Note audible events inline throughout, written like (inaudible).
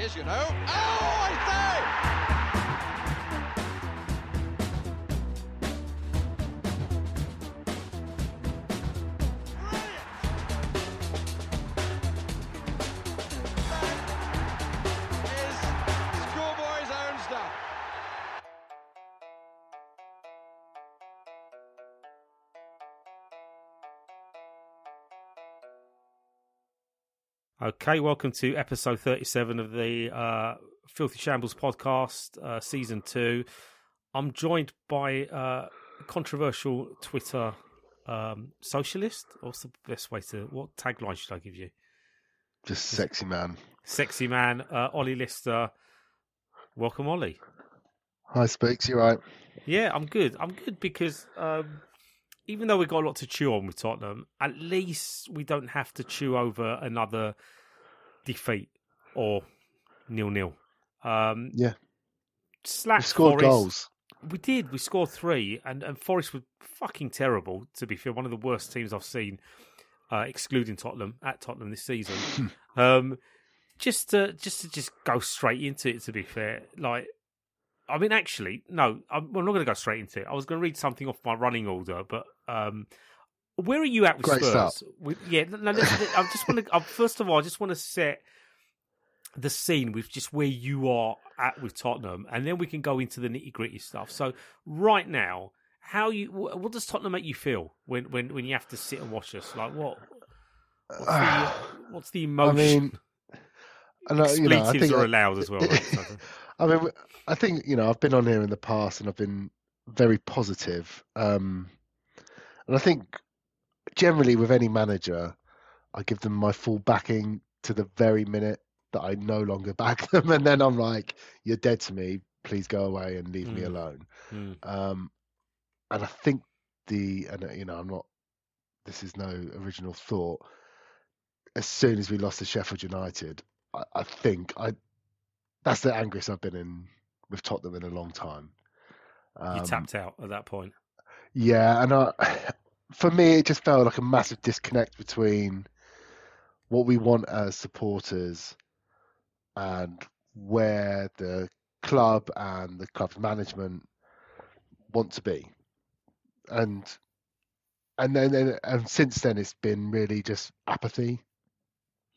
Is, you know. Oh, I! Okay, welcome to episode 37 of the uh, Filthy Shambles podcast, uh, season two. I'm joined by uh, controversial Twitter um, socialist. What's the best way to, what tagline should I give you? Just sexy man. Sexy man, uh, Ollie Lister. Welcome, Ollie. Hi, Speaks. You right? Yeah, I'm good. I'm good because um, even though we've got a lot to chew on with Tottenham, at least we don't have to chew over another defeat or nil nil. Um, Yeah. Slack We scored Forest. goals. We did. We scored three, and, and Forest were fucking terrible. To be fair, one of the worst teams I've seen, uh, excluding Tottenham at Tottenham this season. um, just to just to just go straight into it. To be fair, like I mean, actually, no, I'm, I'm not going to go straight into it. I was going to read something off my running order, but um, where are you at with Great Spurs? With, yeah, no, I just want to. First of all, I just want to set the scene with just where you are at with Tottenham, and then we can go into the nitty gritty stuff. So, right now, how you? What does Tottenham make you feel when when when you have to sit and watch us? Like what? What's the, (sighs) what's the I emotion? mean, and I, you know, I think are allowed as well. right? (laughs) I mean, I think you know, I've been on here in the past, and I've been very positive. Um, and I think generally with any manager, I give them my full backing to the very minute that I no longer (laughs) back them, and then I'm like, "You're dead to me. Please go away and leave me Mm. alone." Hmm. Um, and I think the and uh, you know I'm not. This is no original thought. As soon as we lost to Sheffield United, I, I think I that's the angriest I've been in with Tottenham in a long time. you Um, tapped out at that point. yeah, and I, (sighs) for me, it just felt like a massive disconnect between what we want as supporters and where the club and the club's management want to be. And and then and, and since then, it's been really just apathy,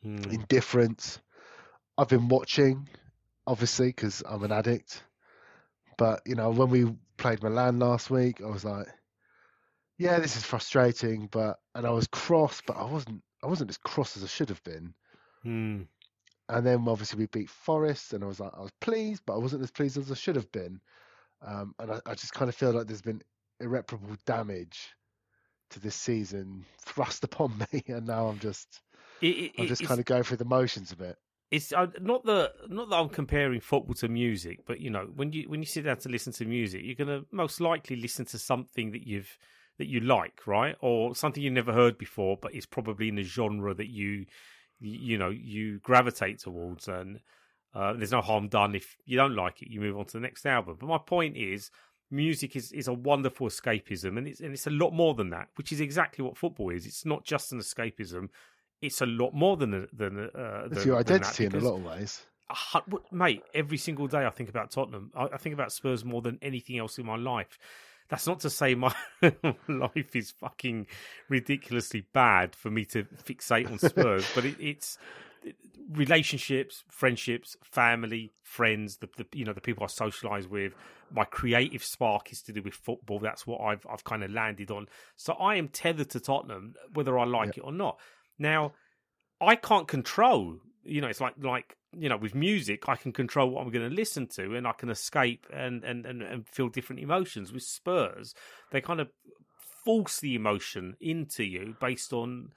Hmm. indifference. I've been watching, obviously, because I'm an addict. But you know, when we played Milan last week, I was like, "Yeah, this is frustrating," but and I was cross, but I wasn't. I wasn't as cross as I should have been. Hmm. And then obviously we beat Forest, and I was like, I was pleased, but I wasn't as pleased as I should have been. Um, and I, I just kind of feel like there's been irreparable damage to this season thrust (laughs) upon me, and now I'm just, It, it, I'm just kind of going through the motions a bit. It's uh, not the not that I'm comparing football to music, but you know when you when you sit down to listen to music, you're going to most likely listen to something that you've that you like, right, or something you've never heard before, but it's probably in a genre that you you, you know you gravitate towards, and uh, there's no harm done if you don't like it, you move on to the next album. But my point is. Music is, is a wonderful escapism, and it's and it's a lot more than that, which is exactly what football is. It's not just an escapism; it's a lot more than than uh, It's than- your identity in a lot of ways. w- mate, every single day I think about Tottenham. I, I think about Spurs more than anything else in my life. That's not to say my (laughs) life is fucking ridiculously bad for me to fixate on Spurs, but it, it's relationships, friendships, family, friends, the, the you know the people I socialise with. My creative spark is to do with football. That's what I've I've kind of landed on. So I am tethered to Tottenham, whether I like it or not. Now, I can't control. You know, it's like like you know, with music, I can control what I'm going to listen to, and I can escape and and and, and feel different emotions. With Spurs, they kind of force the emotion into you based on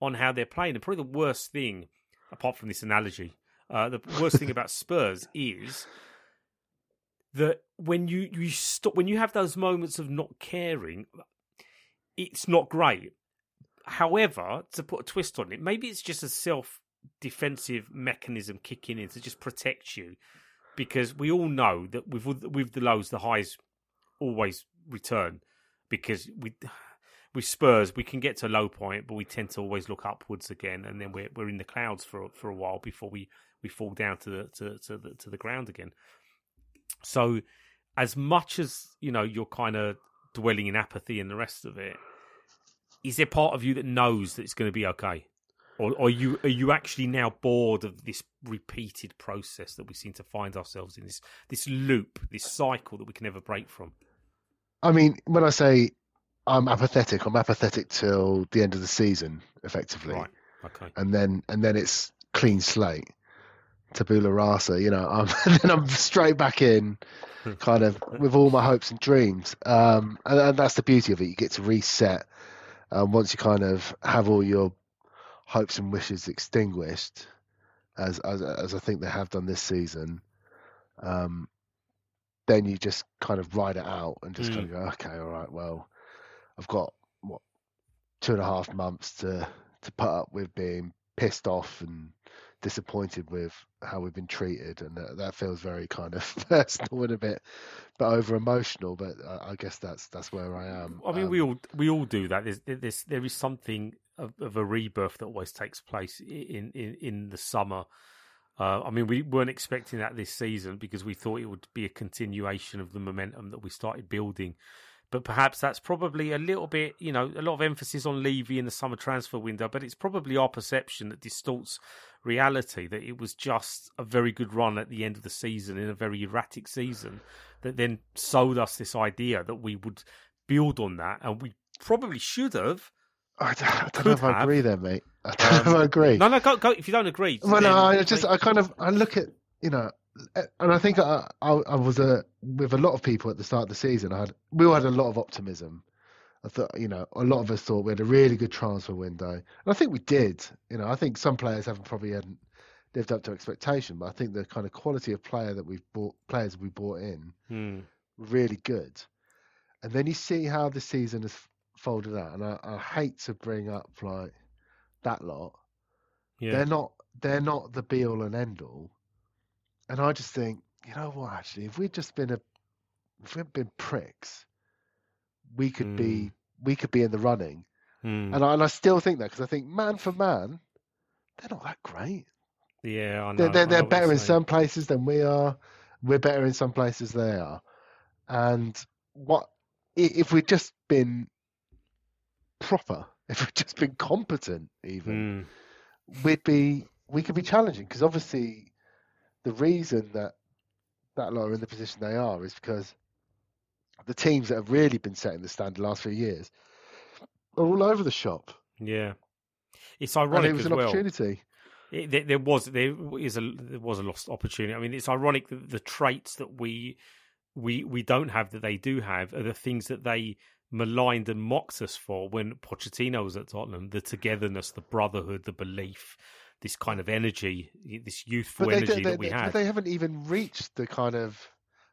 on how they're playing. And probably the worst thing, apart from this analogy, uh, the worst thing about (laughs) Spurs is that when you you stop when you have those moments of not caring, it's not great. However, to put a twist on it, maybe it's just a self defensive mechanism kicking in to just protect you, because we all know that with with the lows, the highs always return, because we with Spurs, we can get to a low point, but we tend to always look upwards again, and then we're we're in the clouds for for a while before we, we fall down to the to, to the to the ground again. So, as much as you know, you're kind of dwelling in apathy and the rest of it. Is there part of you that knows that it's going to be okay, or, or are you are you actually now bored of this repeated process that we seem to find ourselves in this this loop, this cycle that we can never break from? I mean, when I say I'm apathetic, I'm apathetic till the end of the season, effectively. Right. Okay. And then and then it's clean slate. Tabula rasa, you know. I'm, (laughs) then I'm straight back in, kind of with all my hopes and dreams. Um, and, and that's the beauty of it. You get to reset um, once you kind of have all your hopes and wishes extinguished, as as, as I think they have done this season. Um, then you just kind of ride it out and just Mm. kind of go, okay, all right, well, I've got what two and a half months to to put up with being pissed off and disappointed with how we've been treated, and that, that feels very kind of (laughs) personal and a bit, but over emotional. But I, I guess that's that's where I am. I mean, Um, we all we all do that. There's, there's there is something of, of a rebirth that always takes place in in, in the summer. Uh, I mean, we weren't expecting that this season because we thought it would be a continuation of the momentum that we started building. But perhaps that's probably a little bit, you know, a lot of emphasis on Levy in the summer transfer window. But it's probably our perception that distorts reality. That it was just a very good run at the end of the season in a very erratic season that then sold us this idea that we would build on that, and we probably should have. I don't, I don't know if I agree there, mate. I don't know if Um, I agree. No, no, go, go. If you don't agree, Well, no, I just I kind of I look at you know, and I think I I, I was a with a lot of people at the start of the season. I had we all had a lot of optimism. I thought you know a lot of us thought we had a really good transfer window, and I think we did. You know, I think some players haven't probably hadn't lived up to expectation, but I think the kind of quality of player that we've bought players we brought in Hmm. really good. And then you see how the season has folded out, and I, I hate to bring up like that lot. yeah, They're not they're not the be all and end all. And I just think, you know what, actually, if we'd just been a if we'd been pricks, we could be we could be in the running. Hmm. And I, and I still think that because I think man for man, they're not that great. yeah. I know. They're they're, they're what better in some places than we are. We're better in some places they are. And what if we'd just been proper? (laughs) If we'd just been competent, even Hmm. we'd be we could be challenging because obviously the reason that that lot are in the position they are is because the teams that have really been setting the standard the last few years are all over the shop. Yeah, it's ironic. And it was as an well. opportunity. It, there, there was there is a there was a lost opportunity. I mean, it's ironic that the traits that we we we don't have that they do have are the things that they maligned and mocked us for when Pochettino was at Tottenham. The togetherness, the brotherhood, the belief, this kind of energy, this youthful they, energy do- they, that we they, had. they haven't even reached the kind of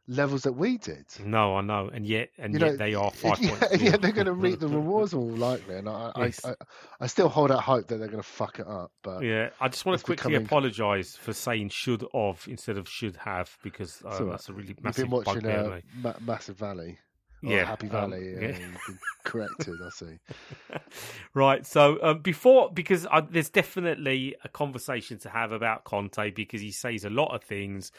levels that we did. No, I know, and yet and You yet know, they are (laughs) five yeah, points. yet they're going (laughs) to reap the rewards all likely, and I, Yes. I, I, I still hold out hope that they're going to fuck it up. But Yeah, I just want to quickly becoming- apologise for saying should of instead of should have because uh, that's a really you've massive been watching uh. Ma- Massive Valley, Yeah, Happy um, Valley. yeah. uh, you've been corrected, I see. (laughs) right. So um, before, because I, there's definitely a conversation to have about Conte because he says a lot of things,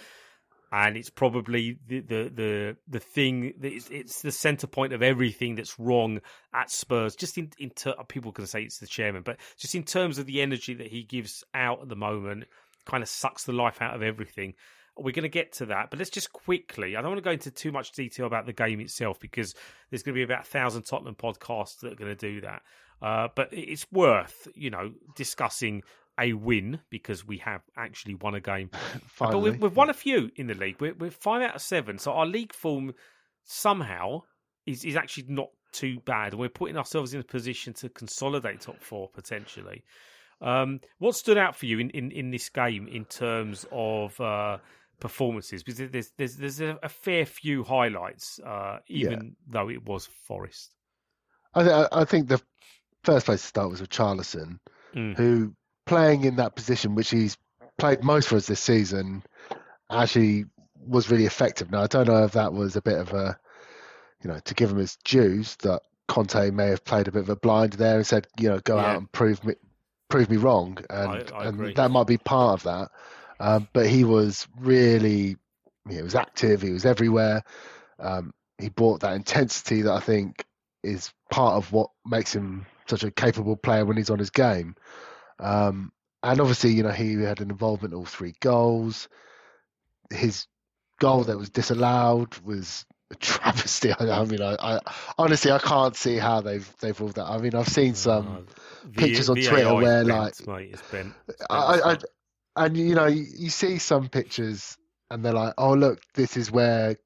and it's probably the the the, the thing that is, it's the center point of everything that's wrong at Spurs. Just in in ter- people can say it's the chairman, but just in terms of the energy that he gives out at the moment, kind of sucks the life out of everything. We're going to get to that, but let's just quickly. I don't want to go into too much detail about the game itself because there's going to be about a thousand Tottenham podcasts that are going to do that. Uh, but it's worth, you know, discussing a win because we have actually won a game. (laughs) But Finally, we've, we've won a few in the league. We're, we're five out of seven, so our league form somehow is is actually not too bad. We're putting ourselves in a position to consolidate top four potentially. Um, what stood out for you in, in, in this game in terms of uh, performances? Because there's there's there's a, a fair few highlights, uh, even though it was Forest. I, th- I think the first place to start was with Richarlison, Mm. who playing in that position, which he's played most for us this season, actually was really effective. Now I don't know if that was a bit of a, you know, to give him his dues that Conte may have played a bit of a blind there and said, you know, go Yeah. out and prove me prove me wrong, and, I- I and that might be part of that. Um, but he was really, he was active. He was everywhere. Um, he brought that intensity that I think is part of what makes him such a capable player when he's on his game. Um, and obviously, you know, he had an involvement in all three goals. His goal that was disallowed was a (laughs) travesty. I, I mean, I, I honestly I can't see how they've they've ruled that. I mean, I've seen some. Uh, pictures on Twitter where, like- it's bent. It's bent I, I. and you know, you, you see some pictures, and they're like, "Oh, look, this is where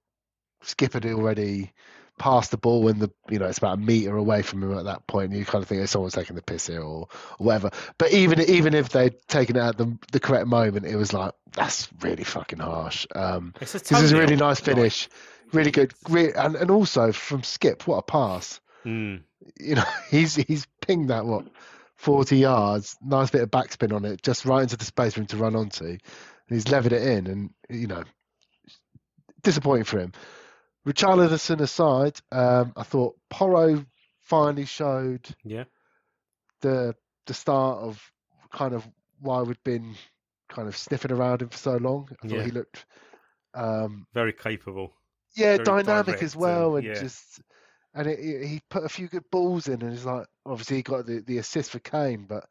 Skipp had already passed the ball, and the you know it's about a meter away from him at that point." And you kind of think, "Oh, someone's taking the piss here, or, or whatever." But even even if they'd taken it at the the correct moment, it was like that's really fucking harsh. Um, this is a really nice finish, really good, re- and and also from Skipp, what a pass! Mm. you know, (laughs) he's he's pinged that what forty yards, nice bit of backspin on it, just right into the space for him to run onto, and he's levered it in, and you know, disappointing for him. Richarlison aside, um, I thought Porro finally showed Yeah. the the start of kind of why we'd been kind of sniffing around him for so long. I thought Yeah. he looked um, Very capable. yeah, very dynamic as well, and- and yeah. just and it, it- he put a few good balls in, and he's like obviously he got the, the assist for Kane, but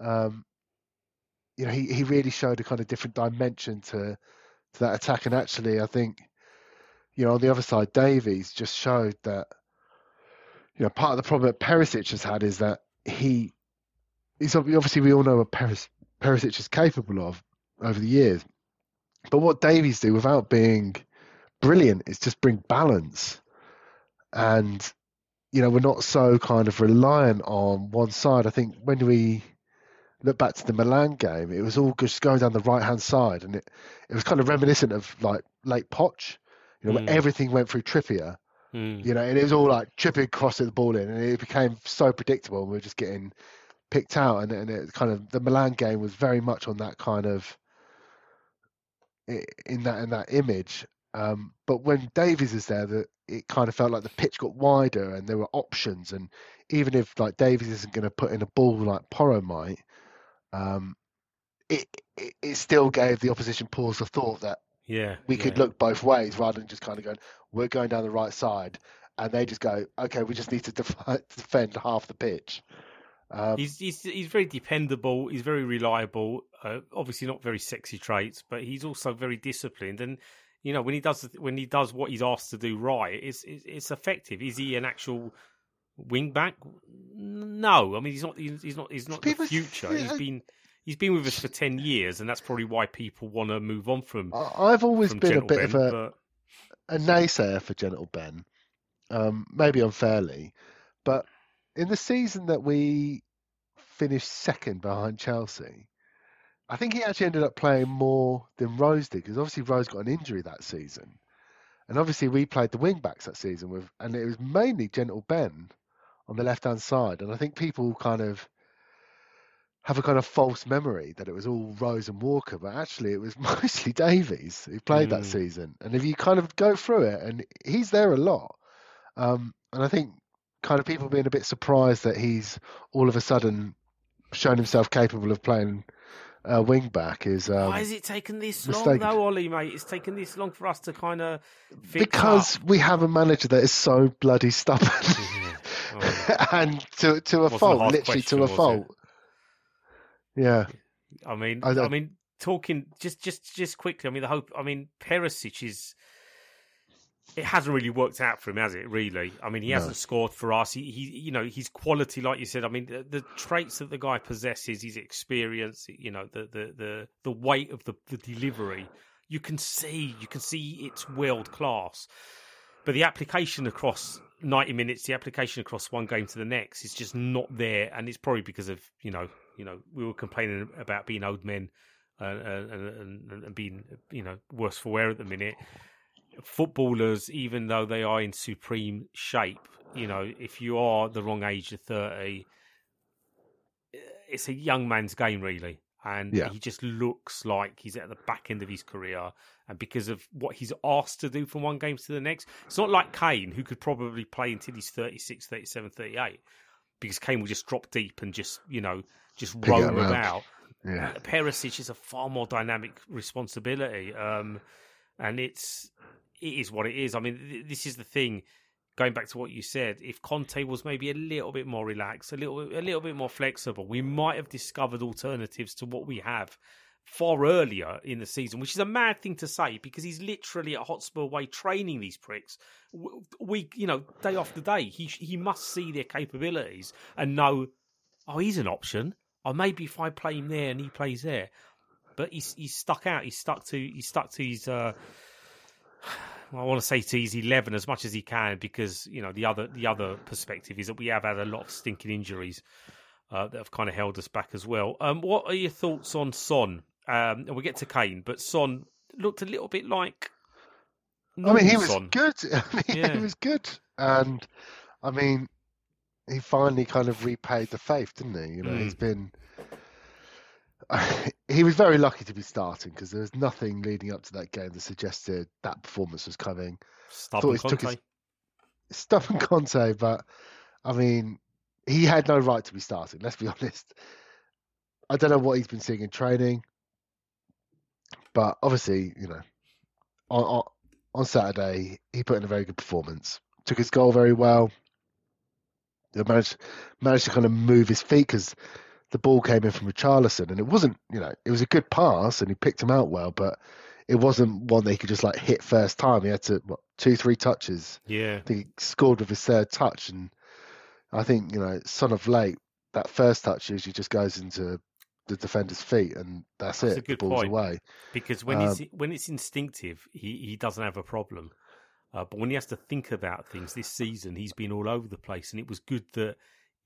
um, you know he, he really showed a kind of different dimension to to that attack, and actually I think you know on the other side Davies just showed that you know part of the problem that Perisic has had is that he he's obviously we all know what Peris, Perisic is capable of over the years, but what Davies do without being brilliant is just bring balance. And you know we're not so kind of reliant on one side i think when we look back to the milan game it was all just going down the right hand side and it, it was kind of reminiscent of like late poch you know Mm. where everything went through trippier Mm. you know and it was all like trippier crossing the ball in and it became so predictable and we were just getting picked out and, and it kind of the milan game was very much on that kind of in that in that image um, but when Davies is there, that it kind of felt like the pitch got wider and there were options. And even if like Davies isn't going to put in a ball like Porro might, um, it, it it still gave the opposition pause for thought that Yeah. we yeah. could look both ways rather than just kind of going, we're going down the right side, and they just go, okay, we just need to (laughs) def- defend half the pitch. Um, He's, he's he's very dependable. He's very reliable. Uh, obviously, not very sexy traits, but he's also very disciplined. And you know, when he does when he does what he's asked to do right, it's it's, it's effective. Is he an actual wing back? No, I mean he's not. He's not. He's not the future. say- He's been he's been with us for ten years, and that's probably why people want to move on from. I've always been a Gentle bit of a, but a naysayer for Gentle Ben, um, maybe unfairly, but in the season that we finished second behind Chelsea, I think he actually ended up playing more than Rose did because obviously Rose got an injury that season, and obviously we played the wing backs that season with, and it was mainly Gentle Ben on the left hand side, and I think people kind of have a kind of false memory that it was all Rose and Walker, but actually it was (laughs) mostly Davies who played that Mm. season. And if you kind of go through it, and he's there a lot, um, and I think kind of people being a bit surprised that he's all of a sudden shown himself capable of playing uh, wing back is um, why has it taken this long, mistaken. though, Ollie? Mate, it's taken this long for us to kind of because we have a manager that is so bloody stubborn. (laughs) Oh. (laughs) and to to a Wasn't a fault, literally question, to a was it? fault. Yeah, I mean, I I, don't- mean, talking just just just quickly. I mean, the hope. I mean, Perisic is. It hasn't really worked out for him, has it? Really? I mean, he No. hasn't scored for us. He, he, you know, his quality, like you said. I mean, the, the traits that the guy possesses, his experience, you know, the the the, the weight of the, the delivery. You can see, you can see it's world class. But the application across 90 minutes, the application across one game to the next is just not there. And it's probably because of, you know, you know, we were complaining about being old men uh, and, and, and being, you know, worse for wear at the minute. Footballers, even though they are in supreme shape, you know, if you are the wrong age of 30, it's a young man's game, really. and Yeah. he just looks like he's at the back end of his career. And because of what he's asked to do from one game to the next, it's not like Kane, who could probably play until he's 36, 37, 38, because Kane will just drop deep and just, you know, just roam about. Yeah. Perisic is a far more dynamic responsibility, um, and it's it is what it is. I mean, th- this is the thing. Going back to what you said, if Conte was maybe a little bit more relaxed, a little a little bit more flexible, we might have discovered alternatives to what we have far earlier in the season, which is a mad thing to say because he's literally at Hotspur way training these pricks week, you know, day after day. He he must see their capabilities and know, oh, he's an option. Or maybe if I play him there and he plays there, but he's he's stuck out. He's stuck to he's stuck to his. Uh, I want to say to his eleven as much as he can because you know the other the other perspective is that we have had a lot of stinking injuries uh, that have kind of held us back as well. Um, what are your thoughts on Son? Um, and we get to Kane, but Son looked a little bit like. I mean, he was Son. good. (laughs) I mean, Yeah. he was good, and I mean, he finally kind of repaid the faith, didn't he? You know, Mm. he's been. (laughs) he was very lucky to be starting because there was nothing leading up to that game that suggested that performance was coming. Stubborn took Conte. his- Stubborn Conte, but I mean, he had no right to be starting. Let's be (laughs) honest. I don't know what he's been seeing in training, but obviously, you know, on on, on Saturday he put in a very good performance. Took his goal very well. Managed managed to kind of move his feet because the ball came in from Richarlison, and it wasn't, you know, it was a good pass, and he picked him out well, but it wasn't one that he could just like hit first time. He had to what two, three touches. Yeah, I think he scored with his third touch, and I think you know, son of late, that first touch usually just goes into the defender's feet, and that's, That's it. a good the ball's point. away. because when Um, it's when it's instinctive, he, he doesn't have a problem. Uh, but when he has to think about things this season, he's been all over the place, and it was good that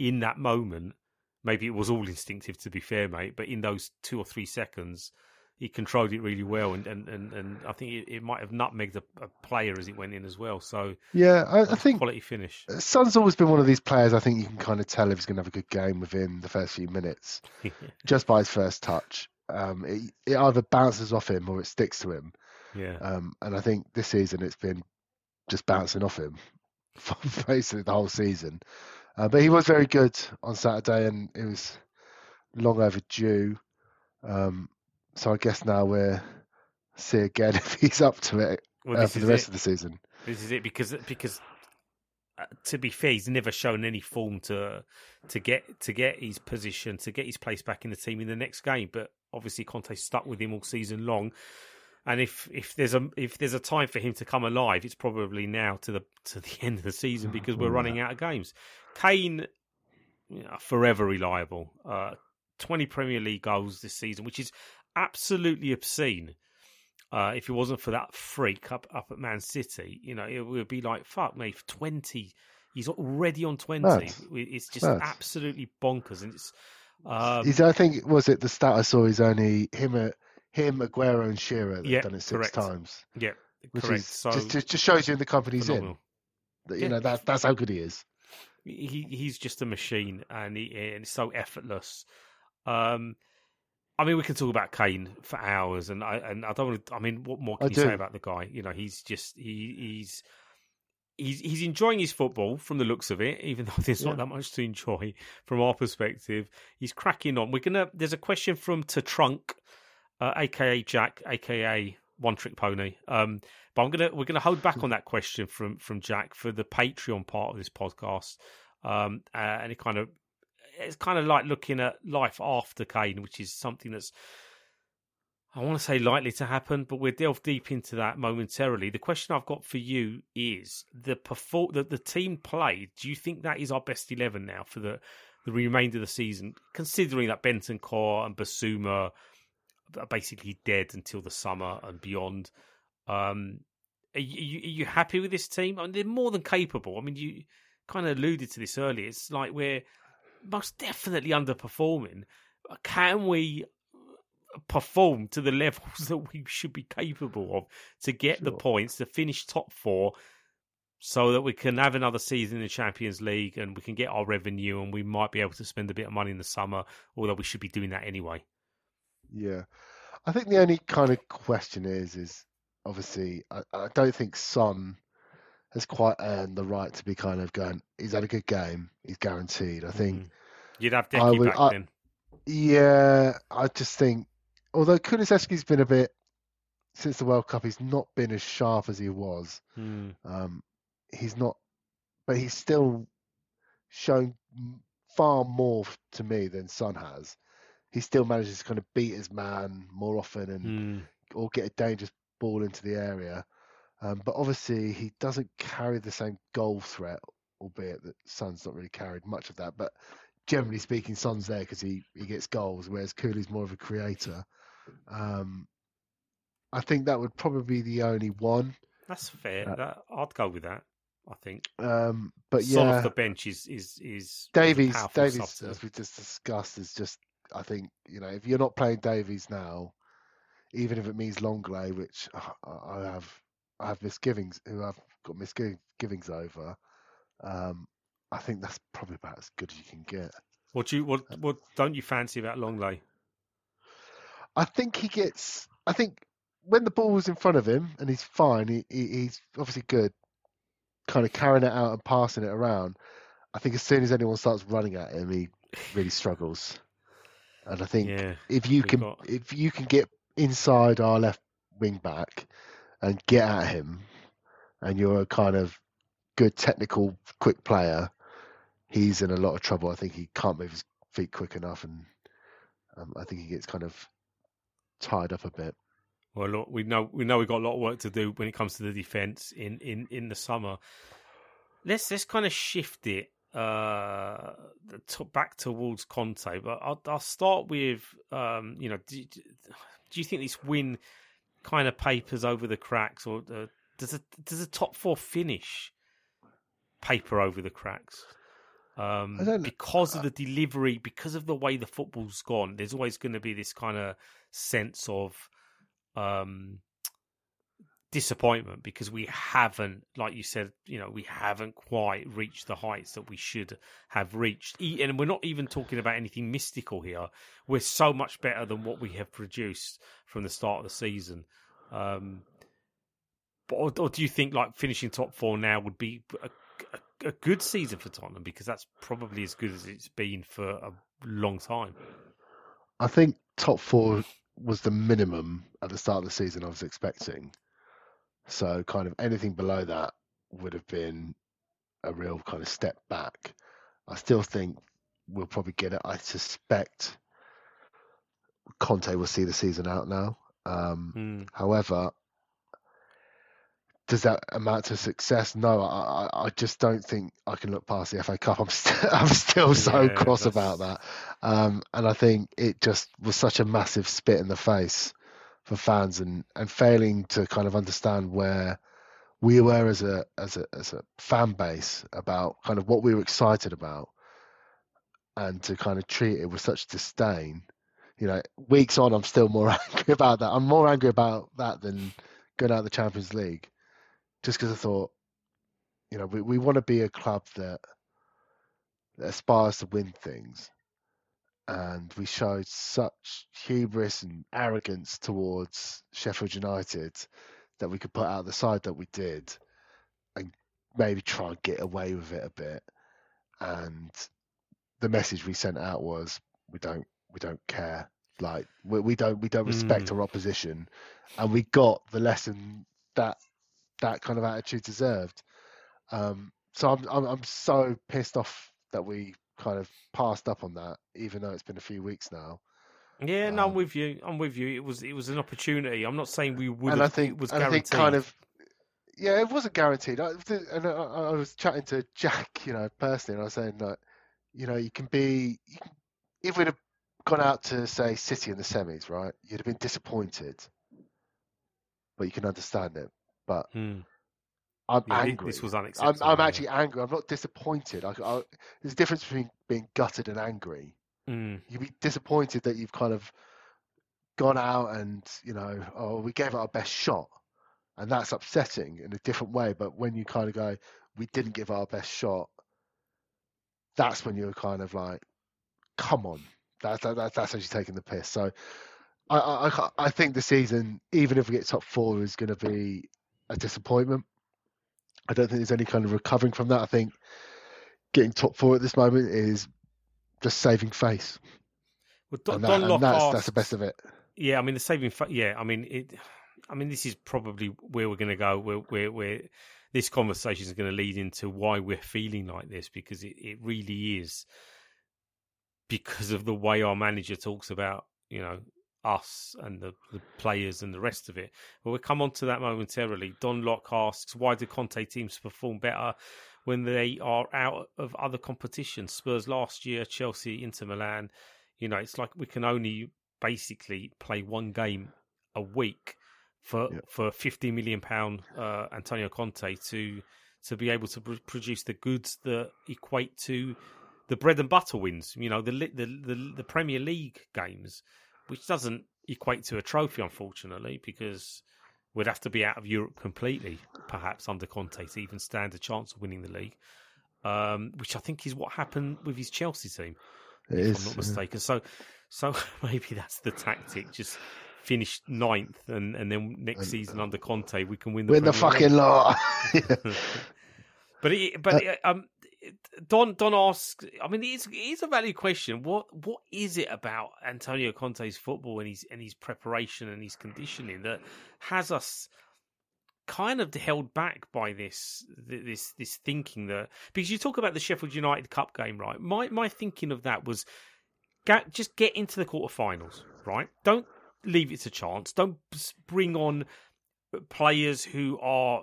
in that moment, maybe it was all instinctive to be fair, mate. But in those two or three seconds, he controlled it really well, and and and, and I think it, it might have nutmegged a, a player as it went in as well. So Yeah, I, I think quality finish. Son's always been one of these players. I think you can kind of tell if he's going to have a good game within the first few minutes, (laughs) just by his first touch. Um, it, it either bounces off him or it sticks to him. yeah, Um, and I think this season it's been just bouncing off him for (laughs) basically the whole season. Uh, but he was very good on Saturday, and it was long overdue. Um, so I guess now we're see again (laughs) if he's up to it well, uh, for the rest it. of the season. This is it because because uh, to be fair, he's never shown any form to to get to get his position to get his place back in the team in the next game. But obviously, Conte stuck with him all season long. And if, if there's a if there's a time for him to come alive, it's probably now to the to the (laughs) end of the season because we're running out of games. Kane, you know, forever reliable. Uh, Twenty Premier League goals this season, which is absolutely obscene. Uh, if it wasn't for that freak up up at Man City, you know, it would be like fuck me, for twenty. He's already on twenty. Mad. It's just Mad. absolutely bonkers, and it's um, he's, I think was it the stat I saw. He's only him, uh, him, Aguero, and Shearer that Yeah, have done it six correct. times, yeah, which correct. is so just, just shows you in the company he's in. phenomenal. That, you Yeah. know that that's how good he is. He he's just a machine and he and it's so effortless. Um, I mean, we can talk about Kane for hours, and I and I don't want to. I mean, what more can I you do. say about the guy? You know, he's just he he's. He's he's enjoying his football from the looks of it, even though (laughs) there's Yeah. not that much to enjoy from our perspective. He's cracking on. We're gonna. There's a question from Trunk, uh, aka Jack, aka One Trick Pony. Um, but I'm gonna we're gonna hold back on that question from from Jack for the Patreon part of this podcast. Um, uh, and it kind of it's kind of like looking at life after Kane, which is something that's I want to say likely to happen, but we'll delve deep into that momentarily. The question I've got for you is the perform that the team played. Do you think that is our best eleven now for the the remainder of the season, considering that Bentancur and Bissouma are basically dead until the summer and beyond? Um, are you, are you happy with this team? I mean, they're more than capable. I mean, you kind of alluded to this earlier. It's like we're most definitely underperforming. Can we perform to the (laughs) levels that we should be capable of to get the points to finish top four? So that we can have another season in the Champions League and we can get our revenue and we might be able to spend a bit of money in the summer, although we should be doing that anyway. Yeah, I think the only kind of question is, is obviously I, I don't think Son has quite earned the right to be kind of going. He's had a good game. He's guaranteed. I think. Mm. You'd have I would- back I- then. Yeah, I just think although Kulusevski's been a bit since the World Cup, he's not been as sharp as he was. Mm. Um, he's not, but he's still shown far more to me than Son has. He still manages to kind of beat his man more often and Mm. or get a dangerous ball into the area. Um, but obviously, he doesn't carry the same goal threat, albeit that Son's not really carried much of that. But generally speaking, Son's there because he, he gets goals, whereas Cooley's more of a creator. Um, I think that would probably be the only one. That's fair. Uh, that, I'd go with that. I think. Um, but Son yeah, off the bench is is is Davies, Davies, as we just discussed, is just. I think you know if you're not playing Davies now, even if it means Lenglet, which uh, I I have, I have misgivings. Who I've got misgivings over. Um, I think that's probably about as good as you can get. What do you what what don't you fancy about Lenglet? I think he gets. I think when the ball was in front of him and he's fine, he, he, he's obviously good, kind of carrying it out and passing it around. I think as soon as anyone starts running at him, he really struggles. And I think Yeah. if you can got- if you can get inside our left wing back and get at him, and you're a kind of good technical, quick player, he's in a lot of trouble. I think he can't move his feet quick enough, and um, I think he gets kind of tied up a bit. Well, look, we know we know we've got a lot of work to do when it comes to the defence in, in, in the summer. Let's let's kind of shift it uh, to, back towards Conte, but I'll, I'll start with um, you know, do, do you think this win kind of papers over the cracks, or uh, does a does a top four finish paper over the cracks? Um, because of the delivery, because of the way the football's gone, there's always going to be this kind of sense of um, disappointment because we haven't, like you said, you know, we haven't quite reached the heights that we should have reached. And we're not even talking about anything mystical here. We're so much better than what we have produced from the start of the season. Um, but, or, or do you think like finishing top four now would be a, a, a good season for Tottenham because that's probably as good as it's been for a long time? I think top four was the minimum at the start of the season I was expecting. So kind of anything below that would have been a real kind of step back. I still think we'll probably get it. I suspect Conte will see the season out now. Um, Mm. However, does that amount to success? No, I, I, I just don't think I can look past the FA Cup. (laughs) I'm, st- I'm still (laughs) so Yeah, cross about that, um, and I think it just was such a massive spit in the face for fans, and, and failing to kind of understand where we were as a as a as a fan base about kind of what we were excited about, and to kind of treat it with such disdain. You know, weeks on, I'm still more (laughs) angry about that. I'm more angry about that than going out of the Champions League, just because I thought, you know, we, we want to be a club that, that aspires to win things, and we showed such hubris and arrogance towards Sheffield United that we could put out the side that we did, and maybe try and get away with it a bit. And the message we sent out was, we don't we don't care. Like we, we don't we don't respect Mm. our opposition, and we got the lesson that that kind of attitude deserved. Um, so I'm, I'm I'm so pissed off that we kind of passed up on that, even though it's been a few weeks now. Yeah, no, I'm Um, with you. I'm with you. It was it was an opportunity. I'm not saying we would. and I think it was and I think kind of yeah, it wasn't guaranteed. I, and I, I was chatting to (laughs) Jack, you know, personally, and I was saying that you know you can be you can, if we'd have gone out to say City in the semis, right? You'd have been disappointed, but you can understand it. But Hmm. I'm Yeah, angry. this was I'm. I'm actually angry. I'm not disappointed. I, I, there's a difference between being gutted and angry. Hmm. You'd be disappointed that you've kind of gone out and you know, oh, we gave it our best shot, and that's upsetting in a different way. But when you kind of go, we didn't give our best shot, that's when you're kind of like, come on, that, that, that that's actually taking the piss. So I, I I think the season, even if we get top four, is going to be a disappointment. I don't think there's any kind of recovering from that. I think getting top four at this moment is just saving face. Well, Don, and, that, Don and Locke that's, asks, that's the best of it. Yeah, I mean the saving. Fa- yeah, I mean it. I mean this is probably where we're going to go. Where where where this conversation is going to lead into why we're feeling like this because it, it really is because of the way our manager talks about you know us and the, the players and the rest of it. But we'll come on to that momentarily. Don Locke asks, why do Conte teams perform better when they are out of other competitions? Spurs last year, Chelsea, Inter Milan. You know, it's like we can only basically play one game a week for Yeah. for fifty million pound uh, Antonio Conte to to be able to pr- produce the goods that equate to the bread and butter wins. You know, the the the, the Premier League games, which doesn't equate to a trophy, unfortunately, because we'd have to be out of Europe completely, perhaps under Conte to even stand a chance of winning the league. Um, which I think is what happened with his Chelsea team It if is, I'm not yeah. mistaken. So, so (laughs) maybe that's the tactic. Just finish ninth, and and then next season under Conte we can win the Win the Premier League. fucking lot. (laughs) (laughs) But it, but it, um, Don Don asks. I mean, it's it's a valid question. What what is it about Antonio Conte's football and his and his preparation and his conditioning that has us kind of held back by this this this thinking that because you talk about the Sheffield United Cup game, right? My my thinking of that was get, just get into the quarterfinals, right? Don't leave it to chance. Don't bring on players who are,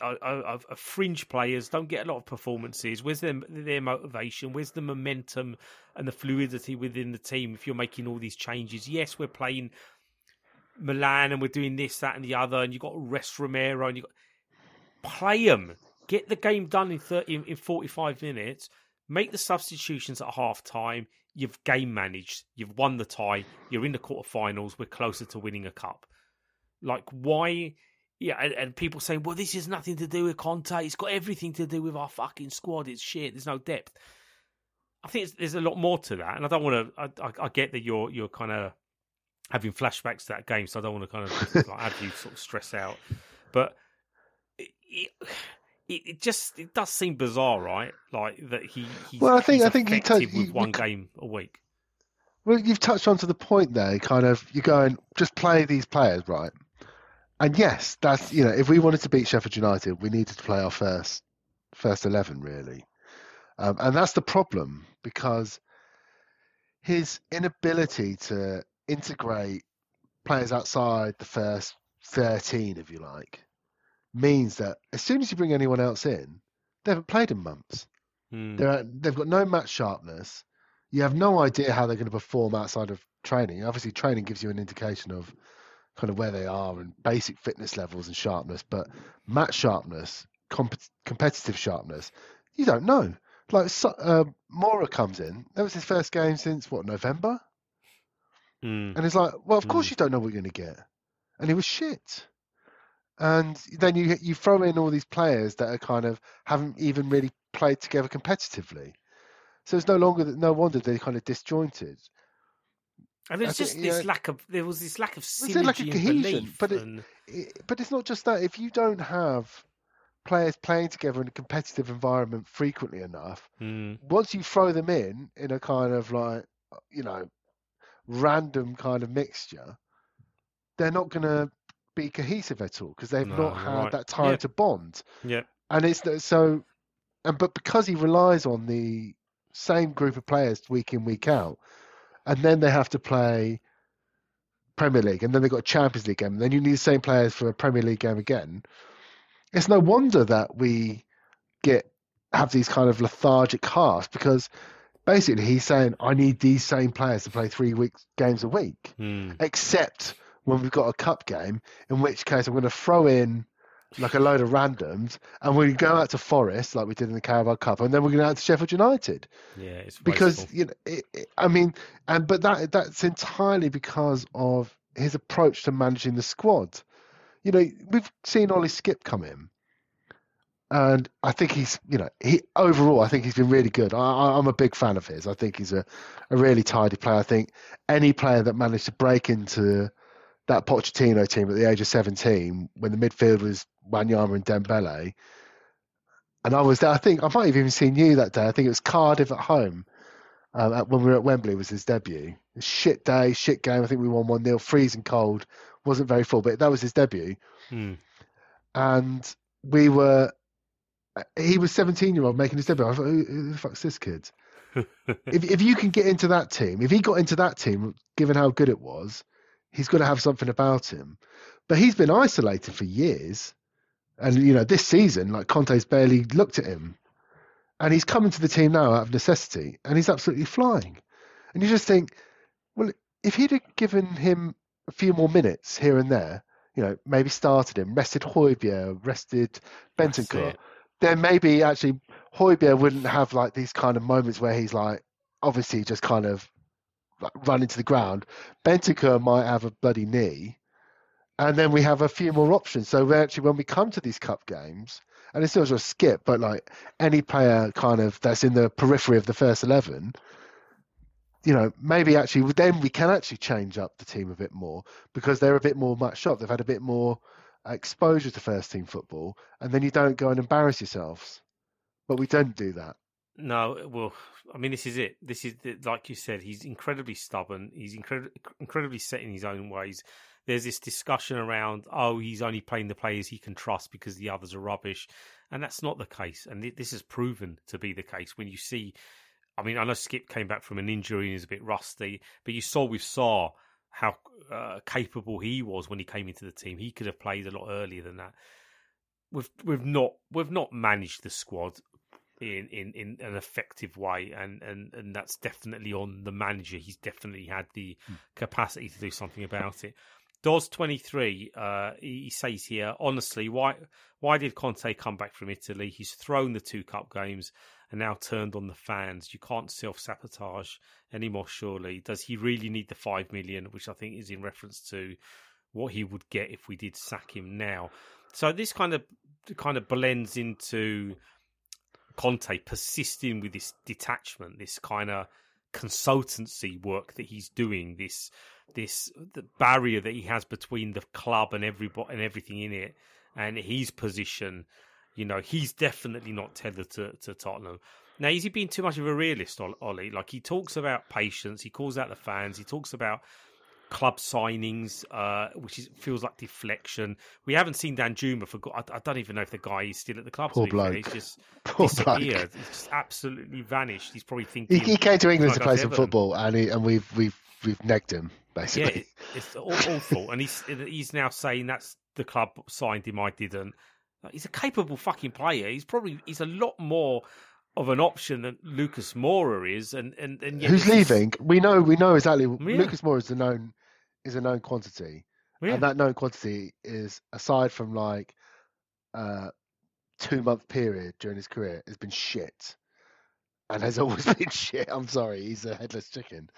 are, are, are fringe players. Don't get a lot of performances. Where's their their motivation? Where's the momentum and the fluidity within the team? If you're making all these changes, yes, we're playing Milan and we're doing this, that, and the other, and you've got rest Romero and you got play them. Get the game done in 30, in, in 45 minutes. Make the substitutions at half time. You've game managed. You've won the tie. You're in the quarterfinals. We're closer to winning a cup. Like, why? Yeah, and, and people saying, well, this has nothing to do with Conte. It's got everything to do with our fucking squad. It's shit. There's no depth. I think it's, there's a lot more to that, and I don't want to. I, I, I get that you're you're kind of having flashbacks to that game, so I don't want to kind of like, have you sort of stress out. But it, it, it just it does seem bizarre, right? Like that he. He's, Well, I think- I think he touched- with one game a week. Well, you've touched on to the point there. Kind of, you're going just play these players, right? And yes, that's you know, if we wanted to beat Sheffield United, we needed to play our first first eleven, really. Um, and that's the problem because his inability to integrate players outside the first thirteen, if you like, means that as soon as you bring anyone else in, they haven't played in months. Hmm. They're, they've got no match sharpness. You have no idea how they're going to perform outside of training. Obviously, training gives you an indication of kind of where they are and basic fitness levels and sharpness, but match sharpness, comp- competitive sharpness, you don't know. Like so, uh, Moura comes in. That was his first game since what November, Hmm. and it's like, well, of course Mm. you don't know what you're going to get, and he was shit. And then you you throw in all these players that are kind of haven't even really played together competitively, so it's no longer that no wonder they're kind of disjointed. And there's I think, just you this know, lack of there was this lack of There's a lack of synergy and cohesion, but it- and, it, but it's not just that. If you don't have players playing together in a competitive environment frequently enough, Hmm. once you throw them in in a kind of like you know random kind of mixture, they're not going to be cohesive at all because they've No, not had right. that time to bond. Yeah. And it's so, and but because he relies on the same group of players week in week out, and then they have to play Premier League, and then they've got a Champions League game, and then you need the same players for a Premier League game again. It's no wonder that we get have these kind of lethargic halves because basically he's saying I need these same players to play three weeks games a week, Hmm. except when we've got a cup game, in which case I'm going to throw in like a load of randoms, and we go out to Forest like we did in the Carabao Cup, and then we're going out to Sheffield United Yeah, it's because wasteful. you know it, it, I mean, and but that that's entirely because of his approach to managing the squad. You know, we've seen Ollie Skipp come in, and I think he's, you know, he overall, I think he's been really good. I, am a big fan of his. I think he's a, a really tidy player. I think any player that managed to break into that Pochettino team at the age of 17, when the midfield was Wanyama and Dembele, and I was there. I think I might have even seen you that day. I think it was Cardiff at home um, at, when we were at Wembley. Was his debut? Shit day, shit game. I think we won one 0 freezing cold. wasn't very full, but that was his debut. Hmm. And we were he was 17 year old making his debut. I thought, who, who the fuck's this kid? (laughs) if if you can get into that team, if he got into that team, given how good it was, he's got to have something about him. But he's been isolated for years, and you know this season, like Conte's barely looked at him, and he's coming to the team now out of necessity, and he's absolutely flying. And you just think, well, if he'd have given him a few more minutes here and there, you know, maybe started him, rested Højbjerg, rested Bentancur then maybe actually Højbjerg wouldn't have like these kind of moments where he's like obviously just kind of like run into the ground. Bentancur might have a bloody knee, and then we have a few more options. So actually, when we come to these cup games, and it's still a Skipp, but like any player kind of that's in the periphery of the first eleven, you know, maybe actually then we can actually change up the team a bit more because they're a bit more matched up. They've had a bit more exposure to first team football, and then you don't go and embarrass yourselves. But we don't do that. No, well, I mean, this is it. This is like you said. He's incredibly stubborn. He's incredibly incredibly set in his own ways. There's this discussion around, oh, he's only playing the players he can trust because the others are rubbish, and that's not the case. And this has proven to be the case when you see. I mean, I know Skipp came back from an injury and is a bit rusty, but you saw with Sarr how uh, capable he was when he came into the team. He could have played a lot earlier than that. We've we've not we've not managed the squad in, in, in an effective way, and, and, and that's definitely on the manager. He's definitely had the mm. capacity to do something about it. Does twenty three? Uh, he says here honestly, why why did Conte come back from Italy? He's thrown the two cup games and now turned on the fans. You can't self sabotage anymore, surely. Does he really need the five million, which I think is in reference to what he would get if we did sack him now? So this kind of kind of blends into Conte persisting with this detachment, this kind of consultancy work that he's doing, this this the barrier that he has between the club and everybody and everything in it, and his position you know, he's definitely not tethered to, to Tottenham. Now, is he being too much of a realist, Ollie? Like, he talks about patience, he calls out the fans, he talks about club signings, uh, which is, feels like deflection. We haven't seen Danjuma for. I, I, don't even know if the guy is still at the club. Poor bloke. He's just (laughs) Poor disappeared. Bloke. He's just absolutely vanished. He's probably thinking. He, he came to England to play some football, and he, and we've we've we've negged him basically. Yeah, it's awful, and he's he's now saying that's the club signed him. I didn't. He's a capable fucking player. He's probably he's a lot more of an option that Lucas Moura is, and and, and who's leaving? We know we know exactly. Yeah. Lucas Moura is a known is a known quantity, yeah. and that known quantity is aside from like uh two month period during his career has been shit, and has (laughs) always been shit. I'm sorry, he's a headless chicken.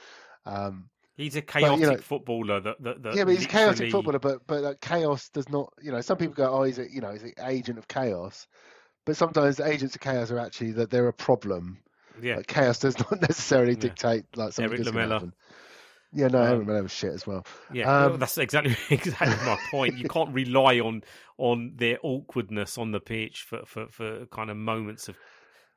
Um, He's a chaotic but, you know, footballer. That, that, that yeah, but he's literally... a chaotic footballer. But but chaos does not. You know, some people go, oh, he's a you know he's an agent of chaos. But sometimes agents of chaos are actually that they're a problem. Yeah, like, chaos does not (laughs) necessarily dictate yeah. like something Erik Lamela. Yeah, no, um, Erik Lamela was shit as well. Yeah, um, that's exactly (laughs) exactly my (laughs) point. You can't rely on on their awkwardness on the pitch for for, for kind of moments of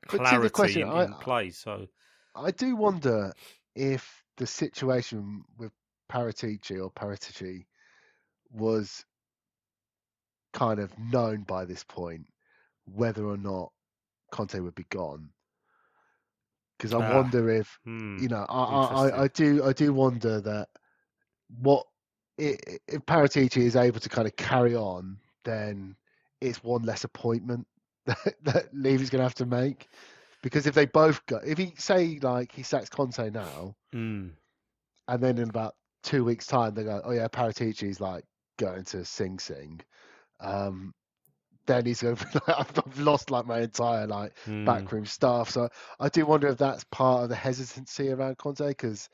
clarity question, in, in I, play. So I do wonder if the situation with Paratici or Paratici was kind of known by this point whether or not Conte would be gone. Because I uh, wonder if hmm, you know, I, I, I do I do wonder that what if Paratici is able to kind of carry on, then it's one less appointment (laughs) that, that Levy's going to have to make. Because if they both go, if he say like he sacks Conte now, mm. and then in about two weeks' time they go, oh yeah, Paratici's like going to Sing Sing, um, then he's going to be like, I've lost like my entire like mm. backroom staff. So I do wonder if that's part of the hesitancy around Conte because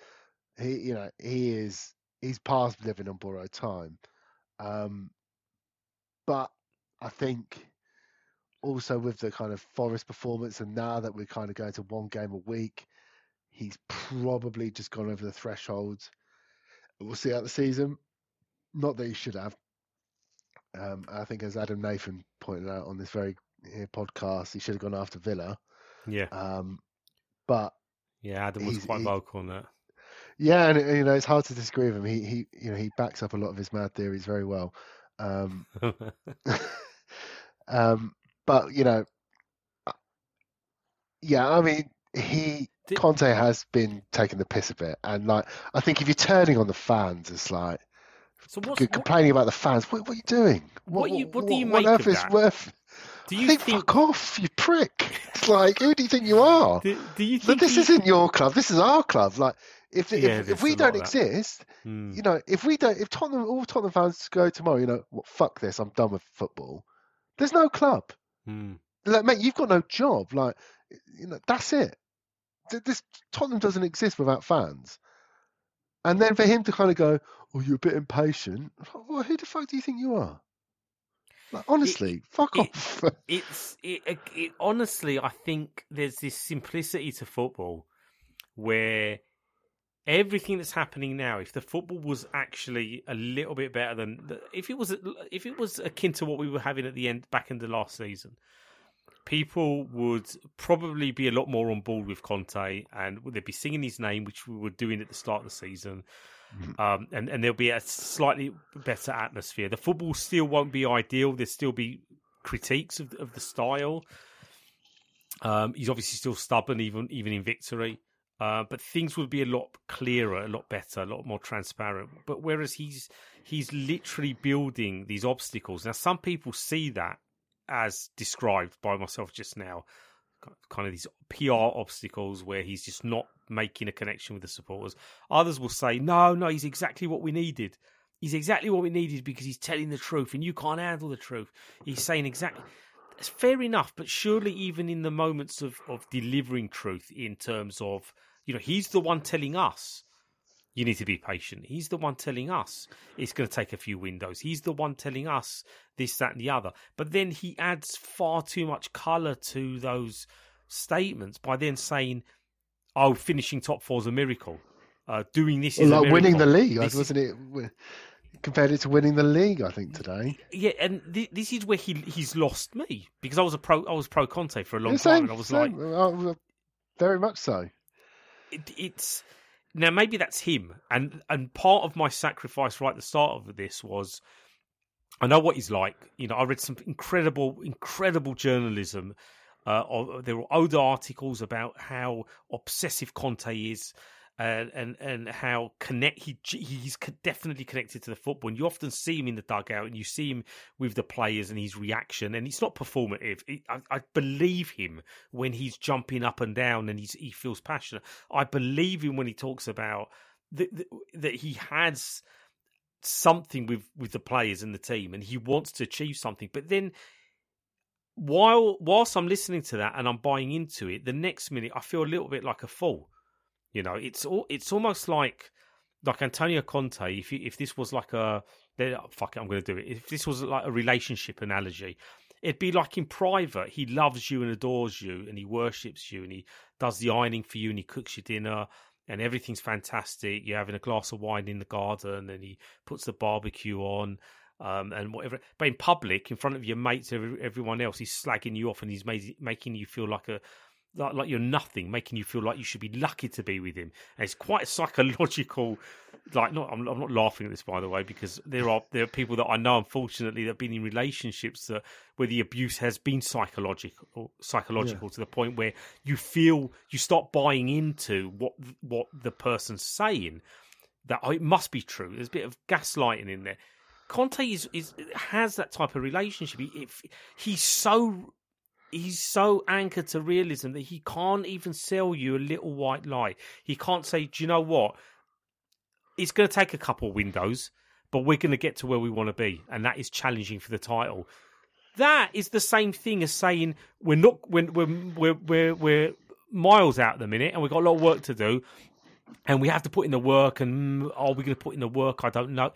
he, you know, he is he's past living on borrowed time. Um, but I think also with the kind of Forest performance, and now that we're kind of going to one game a week, he's probably just gone over the threshold. We'll see out the season. Not that he should have. Um, I think, as Adam Nathan pointed out on this very podcast, he should have gone after Villa. Yeah, Um, but yeah. Adam was quite vocal on that. yeah, and you know it's hard to disagree with him. He he you know he backs up a lot of his mad theories very well. Um, (laughs) (laughs) um, but you know, uh, yeah, I mean he Did- Conte has been taking the piss a bit, and like I think if you're turning on the fans, it's like so what's, you're what, complaining about the fans. What, what are you doing? What you- what do you what make of that? worth? do I you think, think? fuck off, you prick. It's like who do you think you are? (laughs) Do, do you think this he- isn't your club. This is our club. Like if if, Yeah, if there's we don't exist, Hmm. you know, if we don't, if Tottenham, all Tottenham fans go tomorrow, you know, well, fuck this, I'm done with football. There's no club. Hmm. Like, mate, you've got no job. Like, you know, that's it. This Tottenham doesn't exist without fans. And then for him to kind of go, "Oh, you're a bit impatient." Well, who the fuck do you think you are? Like, honestly, fuck it- off. (laughs) it's it, it, it honestly i think there's this simplicity to football where everything that's happening now if the football was actually a little bit better than if it was if it was akin to what we were having at the end back in the last season people would probably be a lot more on board with Conte and they'd be singing his name which we were doing at the start of the season um, and, and there'll be a slightly better atmosphere. The football still won't be ideal. There'll still be critiques of, of the style. Um, he's obviously still stubborn, even even in victory. Uh, but things would be a lot clearer, a lot better, a lot more transparent. But whereas he's he's literally building these obstacles. Now, some people see that as described by myself just now, kind of these PR obstacles where he's just not making a connection with the supporters. Others will say, no, no, he's exactly what we needed. He's exactly what we needed because he's telling the truth and you can't handle the truth. He's saying exactly. It's fair enough, but surely even in the moments of, of delivering truth in terms of, you know, he's the one telling us you need to be patient. He's the one telling us it's going to take a few windows. He's the one telling us this, that, and the other. But then he adds far too much colour to those statements by then saying, "Oh, finishing top four is a miracle. Uh, doing this is a like winning the league, This wasn't it? Compared it to winning the league, I think today. Yeah, and th- this is where he he's lost me because I was a pro I was pro Conte for a long Yeah, time, and I was like, same. Uh, very much so. it, it's now maybe that's him and and part of my sacrifice right at the start of this was i know what he's like you know i read some incredible incredible journalism uh, there were older articles about how obsessive Conte is, and and, and how connect he he's definitely connected to the football. And you often see him in the dugout, and you see him with the players and his reaction. And it's not performative. It, I, I believe him when he's jumping up and down and he's, he feels passionate. I believe him when he talks about that that, he has something with with the players and the team, and he wants to achieve something. But then while whilst I'm listening to that and I'm buying into it, the next minute I feel a little bit like a fool. You know, it's all it's almost like like Antonio Conte. If if this was like a oh, fuck it, I'm going to do it. If this was like a relationship analogy, it'd be like in private. He loves you and adores you, and he worships you, and he does the ironing for you, and he cooks your dinner, and everything's fantastic. You're having a glass of wine in the garden, and he puts the barbecue on um, and whatever. But in public, in front of your mates, everyone else, he's slagging you off and he's made, making you feel like a like, like you're nothing, making you feel like you should be lucky to be with him. And it's quite a (laughs) psychological. Like, not I'm, I'm not laughing at this by the way, because there are there are people that I know, unfortunately, that have been in relationships that where the abuse has been psychological, psychological to the point where you feel you start buying into what what the person's saying. That oh, it must be true. There's a bit of gaslighting in there. Conte is, is has that type of relationship. He, if, he's so he's so anchored to realism that he can't even sell you a little white lie. He can't say, "Do you know what? It's going to take a couple of windows, but we're going to get to where we want to be, and that is challenging for the title." That is the same thing as saying we're not we're we're we're, we're, we're miles out at the minute, and we've got a lot of work to do, and we have to put in the work. And mm, are we going to put in the work? I don't know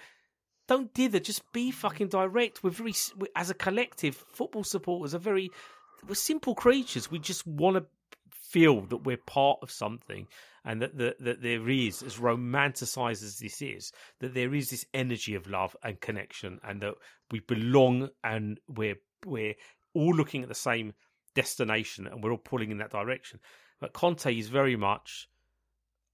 don't dither. Just be fucking direct. We're very, as a collective, football supporters are very, we're simple creatures. We just want to feel that we're part of something and that, that, that there is, as romanticized as this is, that there is this energy of love and connection and that we belong and we're, we're all looking at the same destination and we're all pulling in that direction. But Conte is very much,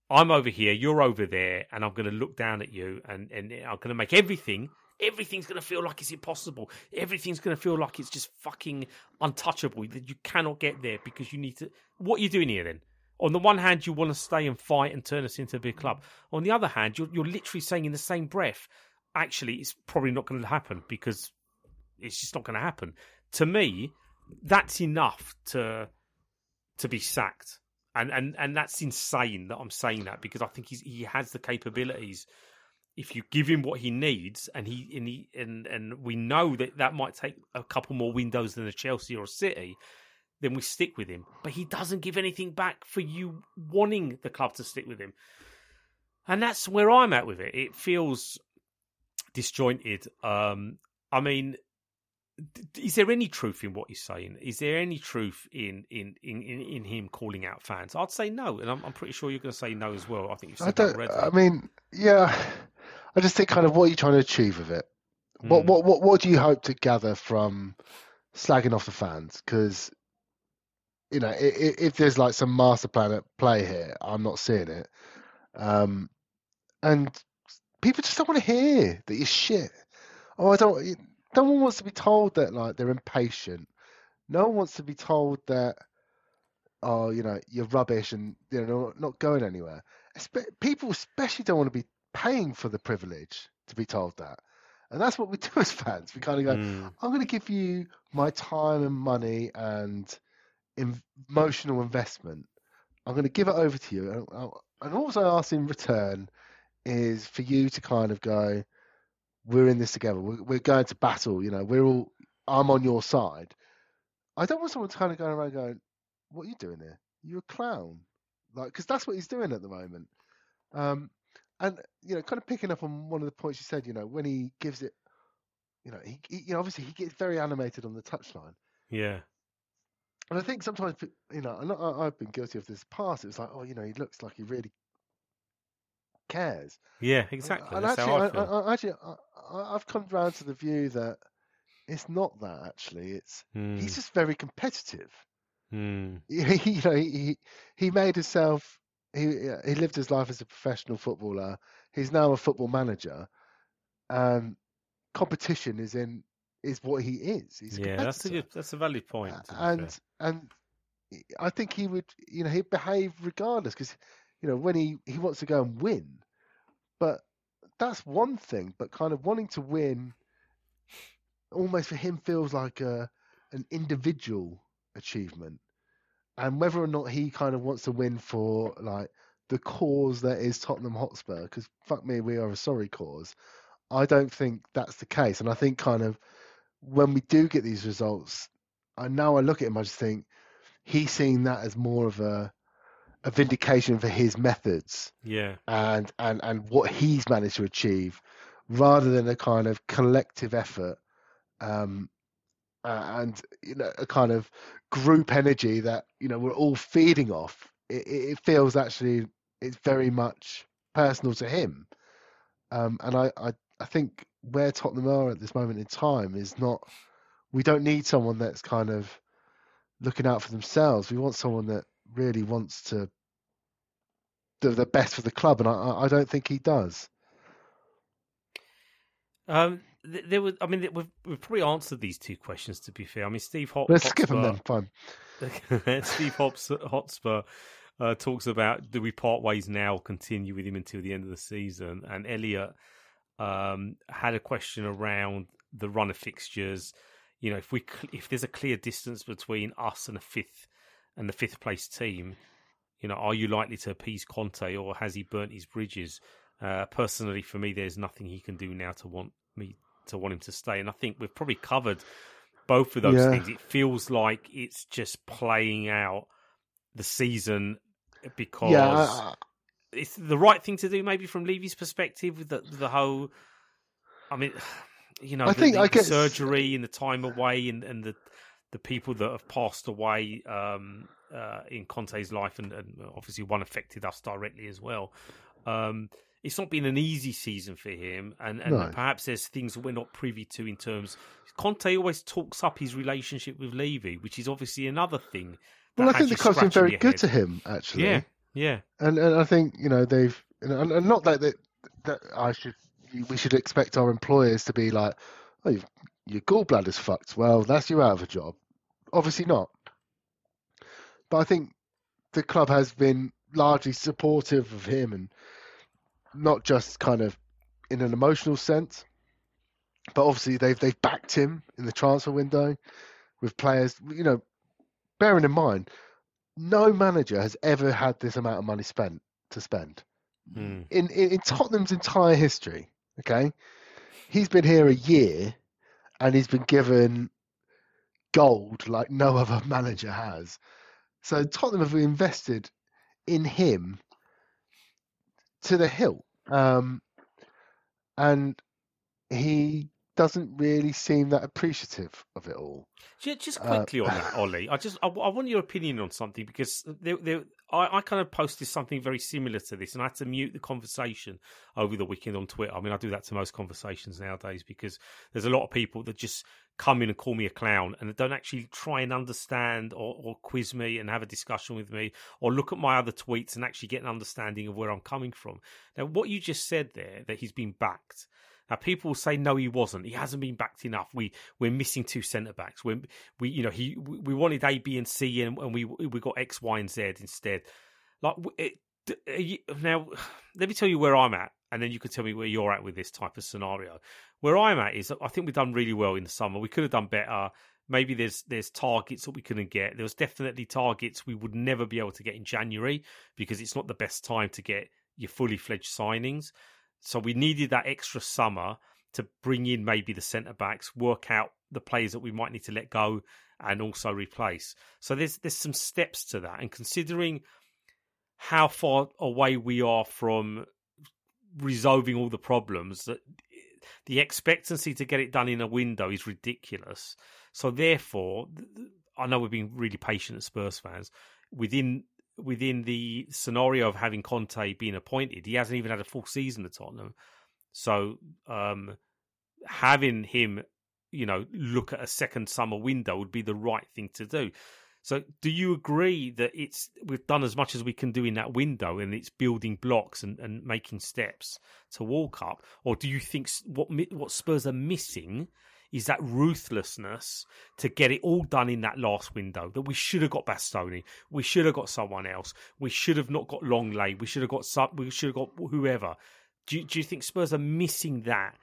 I'm over here, you're over there, and I'm going to look down at you and, and I'm going to make everything everything's going to feel like it's impossible. Everything's going to feel like it's just fucking untouchable. That you cannot get there because you need to. What are you doing here then? On the one hand, you want to stay and fight and turn us into a big club. On the other hand, you're, you're literally saying in the same breath, actually, it's probably not going to happen because it's just not going to happen. To me, that's enough to to be sacked. And, and and that's insane that I'm saying that because I think he's he has the capabilities if you give him what he needs, and he and he and and we know that that might take a couple more windows than a Chelsea or a City, then we stick with him. But he doesn't give anything back for you wanting the club to stick with him, and that's where I'm at with it. It feels disjointed. Um, I mean, is there any truth in what he's saying? Is there any truth in in in, in him calling out fans? I'd say no, and I'm, I'm pretty sure you're going to say no as well. I think you've said I that already. I mean, yeah, I just think kind of what are you trying to achieve with it? What Mm. what what what do you hope to gather from slagging off the fans? Because you know, if, if there's like some master plan at play here, I'm not seeing it. Um, and people just don't want to hear that you're shit. Oh, I don't. No one wants to be told that like they're impatient. No one wants to be told that oh, you know, you're rubbish and you know not, going anywhere. People especially don't want to be paying for the privilege to be told that. And that's what we do (laughs) as fans. We kind of go, Mm. I'm going to give you my time and money and emotional investment. I'm going to give it over to you. And, uh, and all I ask in return is for you to kind of go, we're in this together. We're, we're going to battle. You know, we're all, I'm on your side. I don't want someone to kind of go around going, what are you doing here? You're a clown. Like, because that's what he's doing at the moment. Um, and you know, kind of picking up on one of the points you said, you know, when he gives it, you know, he, he you know, obviously he gets very animated on the touchline, Yeah. and I think sometimes, you know, and I, I've been guilty of this past. It was like, oh, you know, he looks like he really cares. Yeah, exactly. And That's actually, I I. I, actually, I, I've come round to the view that it's not that. Actually, it's Mm, he's just very competitive. mm, He, (laughs) you know, he he made himself. He he lived his life as a professional footballer. He's now a football manager, and competition is in is what he is. He's a yeah, that's a good. That's a valid point. A- and and I think he would, you know, he'd behave regardless because, you know, when he he wants to go and win, but that's one thing. But kind of wanting to win, almost for him feels like a an individual achievement, and whether or not he kind of wants to win for like the cause that is Tottenham Hotspur, because fuck me, we are a sorry cause. I don't think that's the case, and I think kind of when we do get these results, I now I look at him, I just think he's seeing that as more of a a vindication for his methods yeah, and and and what he's managed to achieve, rather than a kind of collective effort, um, uh, and you know a kind of group energy that you know we're all feeding off. It, it feels actually it's very much personal to him, um, and I, I I think where Tottenham are at this moment in time is not. We don't need someone that's kind of looking out for themselves. We want someone that really wants to do the best for the club, and I, I- don't think he does. um, there was. I mean, we've we've probably answered these two questions. To be fair, I mean, Steve Hot. Let's skip Hotspur- then. Fine. (laughs) Steve Hops, Hotspur uh, talks about do we part ways now, continue with him until the end of the season? And Elliot um, had a question around the run of fixtures. You know, if we if there's a clear distance between us and a fifth and the fifth place team, you know, are you likely to appease Conte or has he burnt his bridges? Uh, personally, for me, there's nothing he can do now to want me to want him to stay. And I think we've probably covered both of those Yeah. things. It feels like it's just playing out the season because Yeah, I, I- it's the right thing to do, maybe from Levy's perspective, with the the whole I mean, (sighs) you know, I the, think the, I guess- surgery and the time away and, and the the people that have passed away um, uh, in Conte's life, and, and obviously one affected us directly as well. Um, it's not been an easy season for him, and, and No. perhaps there's things that we're not privy to in terms. Conte always talks up his relationship with Levy, which is obviously another thing. Well, I think the club's been very good head. to him, actually. Yeah, yeah, and and I think you know they've you know, and, and not that, that that I should we should expect our employers to be like, oh, you've, your gallbladder's fucked. Well, that's you out of a job. Obviously not. But I think the club has been largely supportive of him, and not just kind of in an emotional sense, but obviously they've they've backed him in the transfer window with players. You know, bearing in mind no manager has ever had this amount of money spent to spend Hmm. in, in in Tottenham's entire history. Okay, he's been here a year, and he's been given gold like no other (laughs) manager has. So Tottenham have invested in him to the hilt, um, and he doesn't really seem that appreciative of it all. Ju- Just Uh, quickly on that, (sighs) Ollie. I just I, I want your opinion on something because there, there, I, I kind of posted something very similar to this, and I had to mute the conversation over the weekend on Twitter. I mean, I do that to most conversations nowadays because there's a lot of people that just come in and call me a clown and don't actually try and understand or, or quiz me and have a discussion with me or look at my other tweets and actually get an understanding of where I'm coming from. Now, what you just said there that he's been backed. Now people will say no, he wasn't. He hasn't been backed enough. We we're missing two centre backs. We we you know he we wanted A, B, and C, and, and we we got X, Y, and Z instead. Like it, now, (sighs) let me tell you where I'm at, and then you can tell me where you're at with this type of scenario. Where I'm at is I think we've done really well in the summer. We could have done better. Maybe there's there's targets that we couldn't get. There was definitely targets we would never be able to get in January because it's not the best time to get your fully fledged signings. So we needed that extra summer to bring in maybe the centre backs, work out the players that we might need to let go and also replace. So there's there's some steps to that. And considering how far away we are from resolving all the problems, that the expectancy to get it done in a window is ridiculous. So therefore, I know we're being really patient as Spurs fans. Within within the scenario of having Conte being appointed, he hasn't even had a full season at Tottenham. So um, having him, you know, look at a second summer window would be the right thing to do. So, do you agree that it's we've done as much as we can do in that window, and it's building blocks and, and making steps to walk up, or do you think what what Spurs are missing is that ruthlessness to get it all done in that last window? That we should have got Bastoni, we should have got someone else, we should have not got Lenglet, we should have got some, we should have got whoever. Do you, do you think Spurs are missing that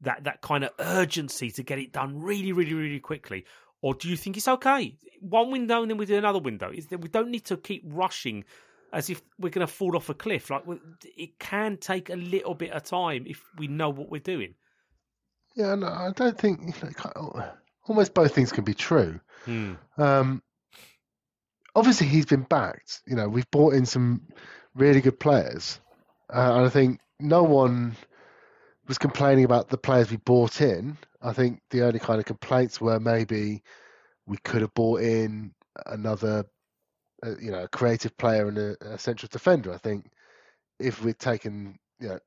that that kind of urgency to get it done really, really, really quickly? Or do you think it's okay? One window and then we do another window. Is that we don't need to keep rushing as if we're going to fall off a cliff. Like it can take a little bit of time if we know what we're doing. Yeah, no, I don't think you know, almost both things can be true. Hmm. Um, obviously, he's been backed. You know, we've brought in some really good players, uh, and I think no one was complaining about the players we bought in. I think the only kind of complaints were maybe we could have bought in another, uh, you know, a creative player and a, a central defender. I think if we'd taken, you know,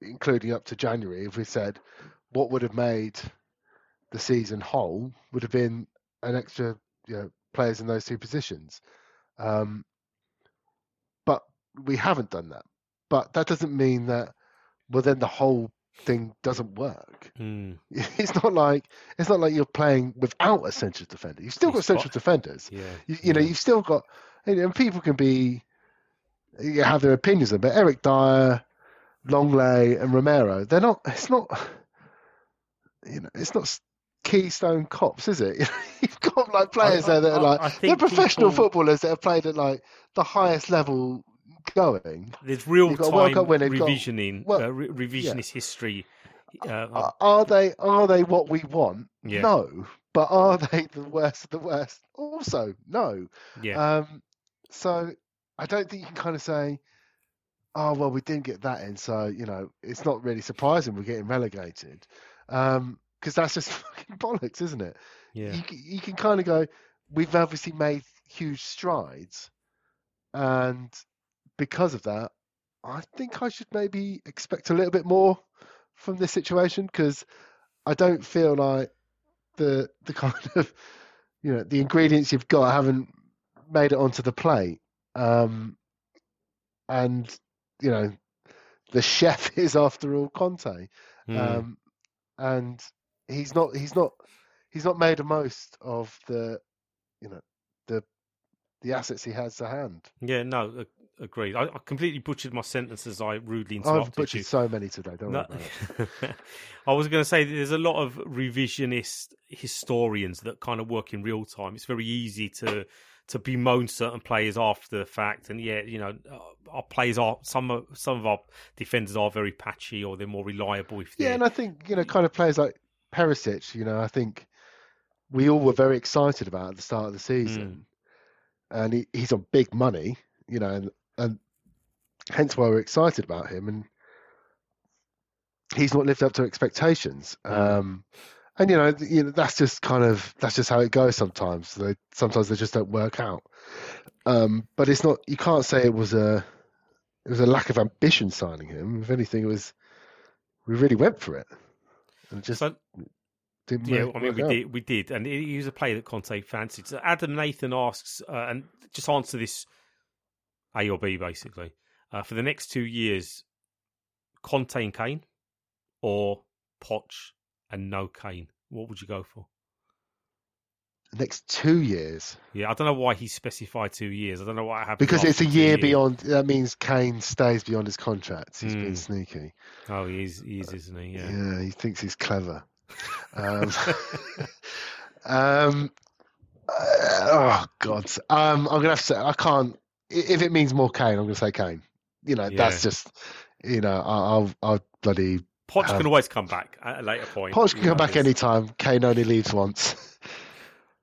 including up to January, if we said what would have made the season whole would have been an extra, you know, players in those two positions. Um, but we haven't done that. But that doesn't mean that well then the whole thing doesn't work. Hmm. (laughs) It's not like it's not like you're playing without a central defender. You've still got central got- defenders. Yeah. You, you know, you've still got you know, people can be you have their opinions on, it, but Eric Dier, Lenglet, and Romero, they're not. It's not. You know, it's not Keystone Cops, is it? (laughs) You've got like players I- there that are like I they're professional people- footballers that have played at like the highest level going. There's real You've got a World time winner, got- revisioning, well, uh, re- revisionist history. Uh, Are, are they are they what we want? Yeah. No, but are (laughs) they the worst of the worst? Also, no. yeah. Um, so I don't think you can kind of say oh well, we didn't get that in, so you know it's not really surprising we're getting relegated, because that's just (laughs) fucking bollocks, isn't it? Yeah. You you can kind of go, we've obviously made huge strides, and because of that, I think I should maybe expect a little bit more from this situation because I don't feel like the the (laughs) kind of you know the ingredients you've got haven't made it onto the plate. Um, and you know the (laughs) chef is after all Conte, Mm. um, and he's not he's not he's not made the most of the you know the the assets he has to hand. yeah, no, agreed. I, I completely butchered my sentences. I rudely I've interrupted butchered you. so many today. Don't No, worry. (laughs) I was going to say there's a lot of revisionist historians that kind of work in real time. It's very easy to to bemoan certain players after the fact, and yeah, you know, uh, our players are some of some of our defenders are very patchy or they're more reliable if Yeah, and I think you know, kind of players like Perisic. You know, I think we all were very excited about at the start of the season, and he, he's on big money. You know, and, and hence why we're excited about him. And he's not lived up to expectations. Um, and you know, you know, that's just kind of that's just how it goes sometimes. They, sometimes they just don't work out. Um, but it's not. You can't say it was a it was a lack of ambition signing him. If anything, it was we really went for it and just didn't Yeah, work- I mean we out. did, we did, and he was a player that Conte fancied. So Adam Nathan asks, uh, and just answer this A or B basically. Uh, for the next two years, Conte and Kane, or Poch and no Kane. What would you go for? The next two years Yeah, I don't know why he specified two years. I don't know what happened because it's a year years. beyond. That means Kane stays beyond his contract. He's Hmm. been sneaky. Oh, he is, he is, isn't he? Yeah, Yeah. he thinks he's clever. Um, (laughs) (laughs) um, uh, oh God, um, I'm gonna have to say I can't. If it means more Kane, I'm gonna say Kane. You know, that's just you know, I- I'll I'll bloody Poch Um, can always come back at a later point. Poch can you know, come back there's- anytime. Kane only leaves once.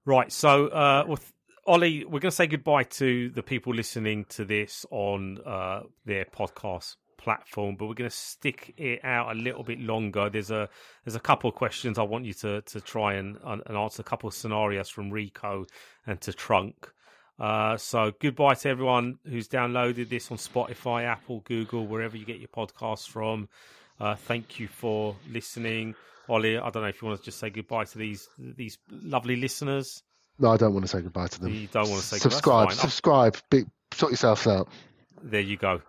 Right. So, uh, well, Ollie, we're going to say goodbye to the people listening to this on uh, their podcast platform, but we're going to stick it out a little bit longer. There's a there's a couple of questions I want you to to try and and answer. A couple of scenarios from Rico and to Trunk. Uh, so goodbye to everyone who's downloaded this on Spotify, Apple, Google, wherever you get your podcasts from. Uh, thank you for listening. Ollie, I don't know if you want to just say goodbye to these these lovely listeners. No, I don't want to say goodbye to them. You don't want to say goodbye, subscribe. Subscribe. Be, sort yourselves out. There you go.